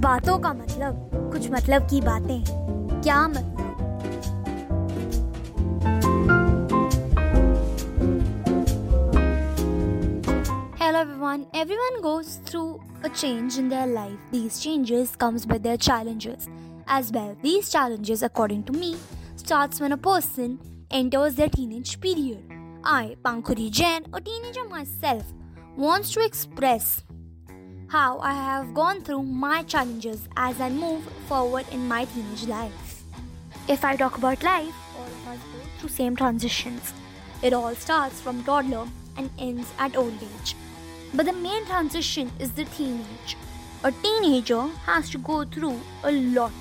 बातों का मतलब कुछ मतलब की बातें क्या मतलब Hello everyone. Everyone goes through a change in their life. These changes comes with their challenges as well. These challenges according to me starts when a person enters their teenage period. I, Pankhuri Jain, a teenager myself, wants to express how I have gone through my challenges as I move forward in my teenage life. If I talk about life, all of us go through same transitions. It all starts from toddler and ends at old age. But the main transition is the teenage. A teenager has to go through a lot,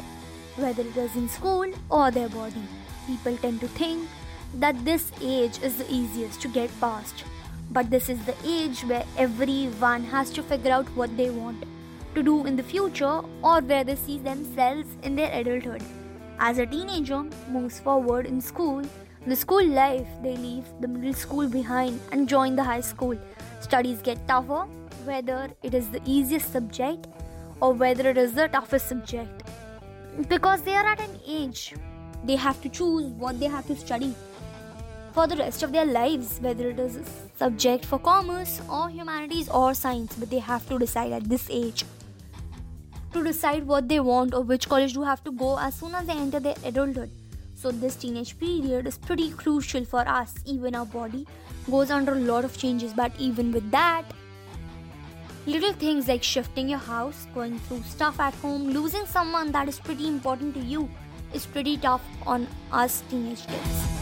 whether it is in school or their body. People tend to think that this age is the easiest to get past but this is the age where everyone has to figure out what they want to do in the future or where they see themselves in their adulthood. As a teenager moves forward in school, the school life, they leave the middle school behind and join the high school. Studies get tougher, whether it is the easiest subject or whether it is the toughest subject. Because they are at an age, they have to choose what they have to study for the rest of their lives, whether it is subject for commerce or humanities or science, but they have to decide at this age to decide what they want or which college to have to go as soon as they enter their adulthood. So, this teenage period is pretty crucial for us. Even our body goes under a lot of changes, but even with that, little things like shifting your house, going through stuff at home, losing someone that is pretty important to you is pretty tough on us teenage kids.